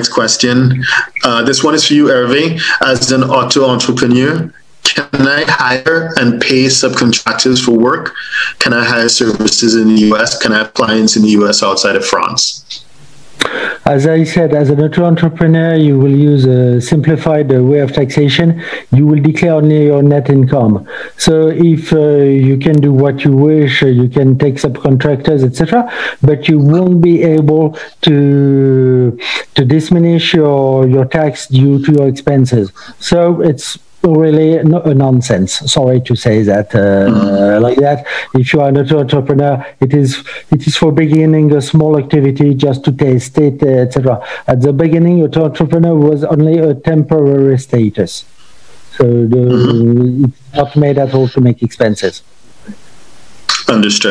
next question. Uh, this one is for you, Hervé. As an auto entrepreneur, can I hire and pay subcontractors for work? Can I hire services in the US? Can I have clients in the US outside of France? As I said, as an auto entrepreneur, you will use a simplified uh, way of taxation. You will declare only your net income. So if uh, you can do what you wish, uh, you can take subcontractors, etc. But you won't be able to to diminish your your tax due to your expenses. So it's really no, nonsense. Sorry to say that uh, mm-hmm. like that. If you are not an entrepreneur, it is it is for beginning a small activity just to taste it, etc. At the beginning, an entrepreneur was only a temporary status, so the, mm-hmm. it's not made at all to make expenses. Understood.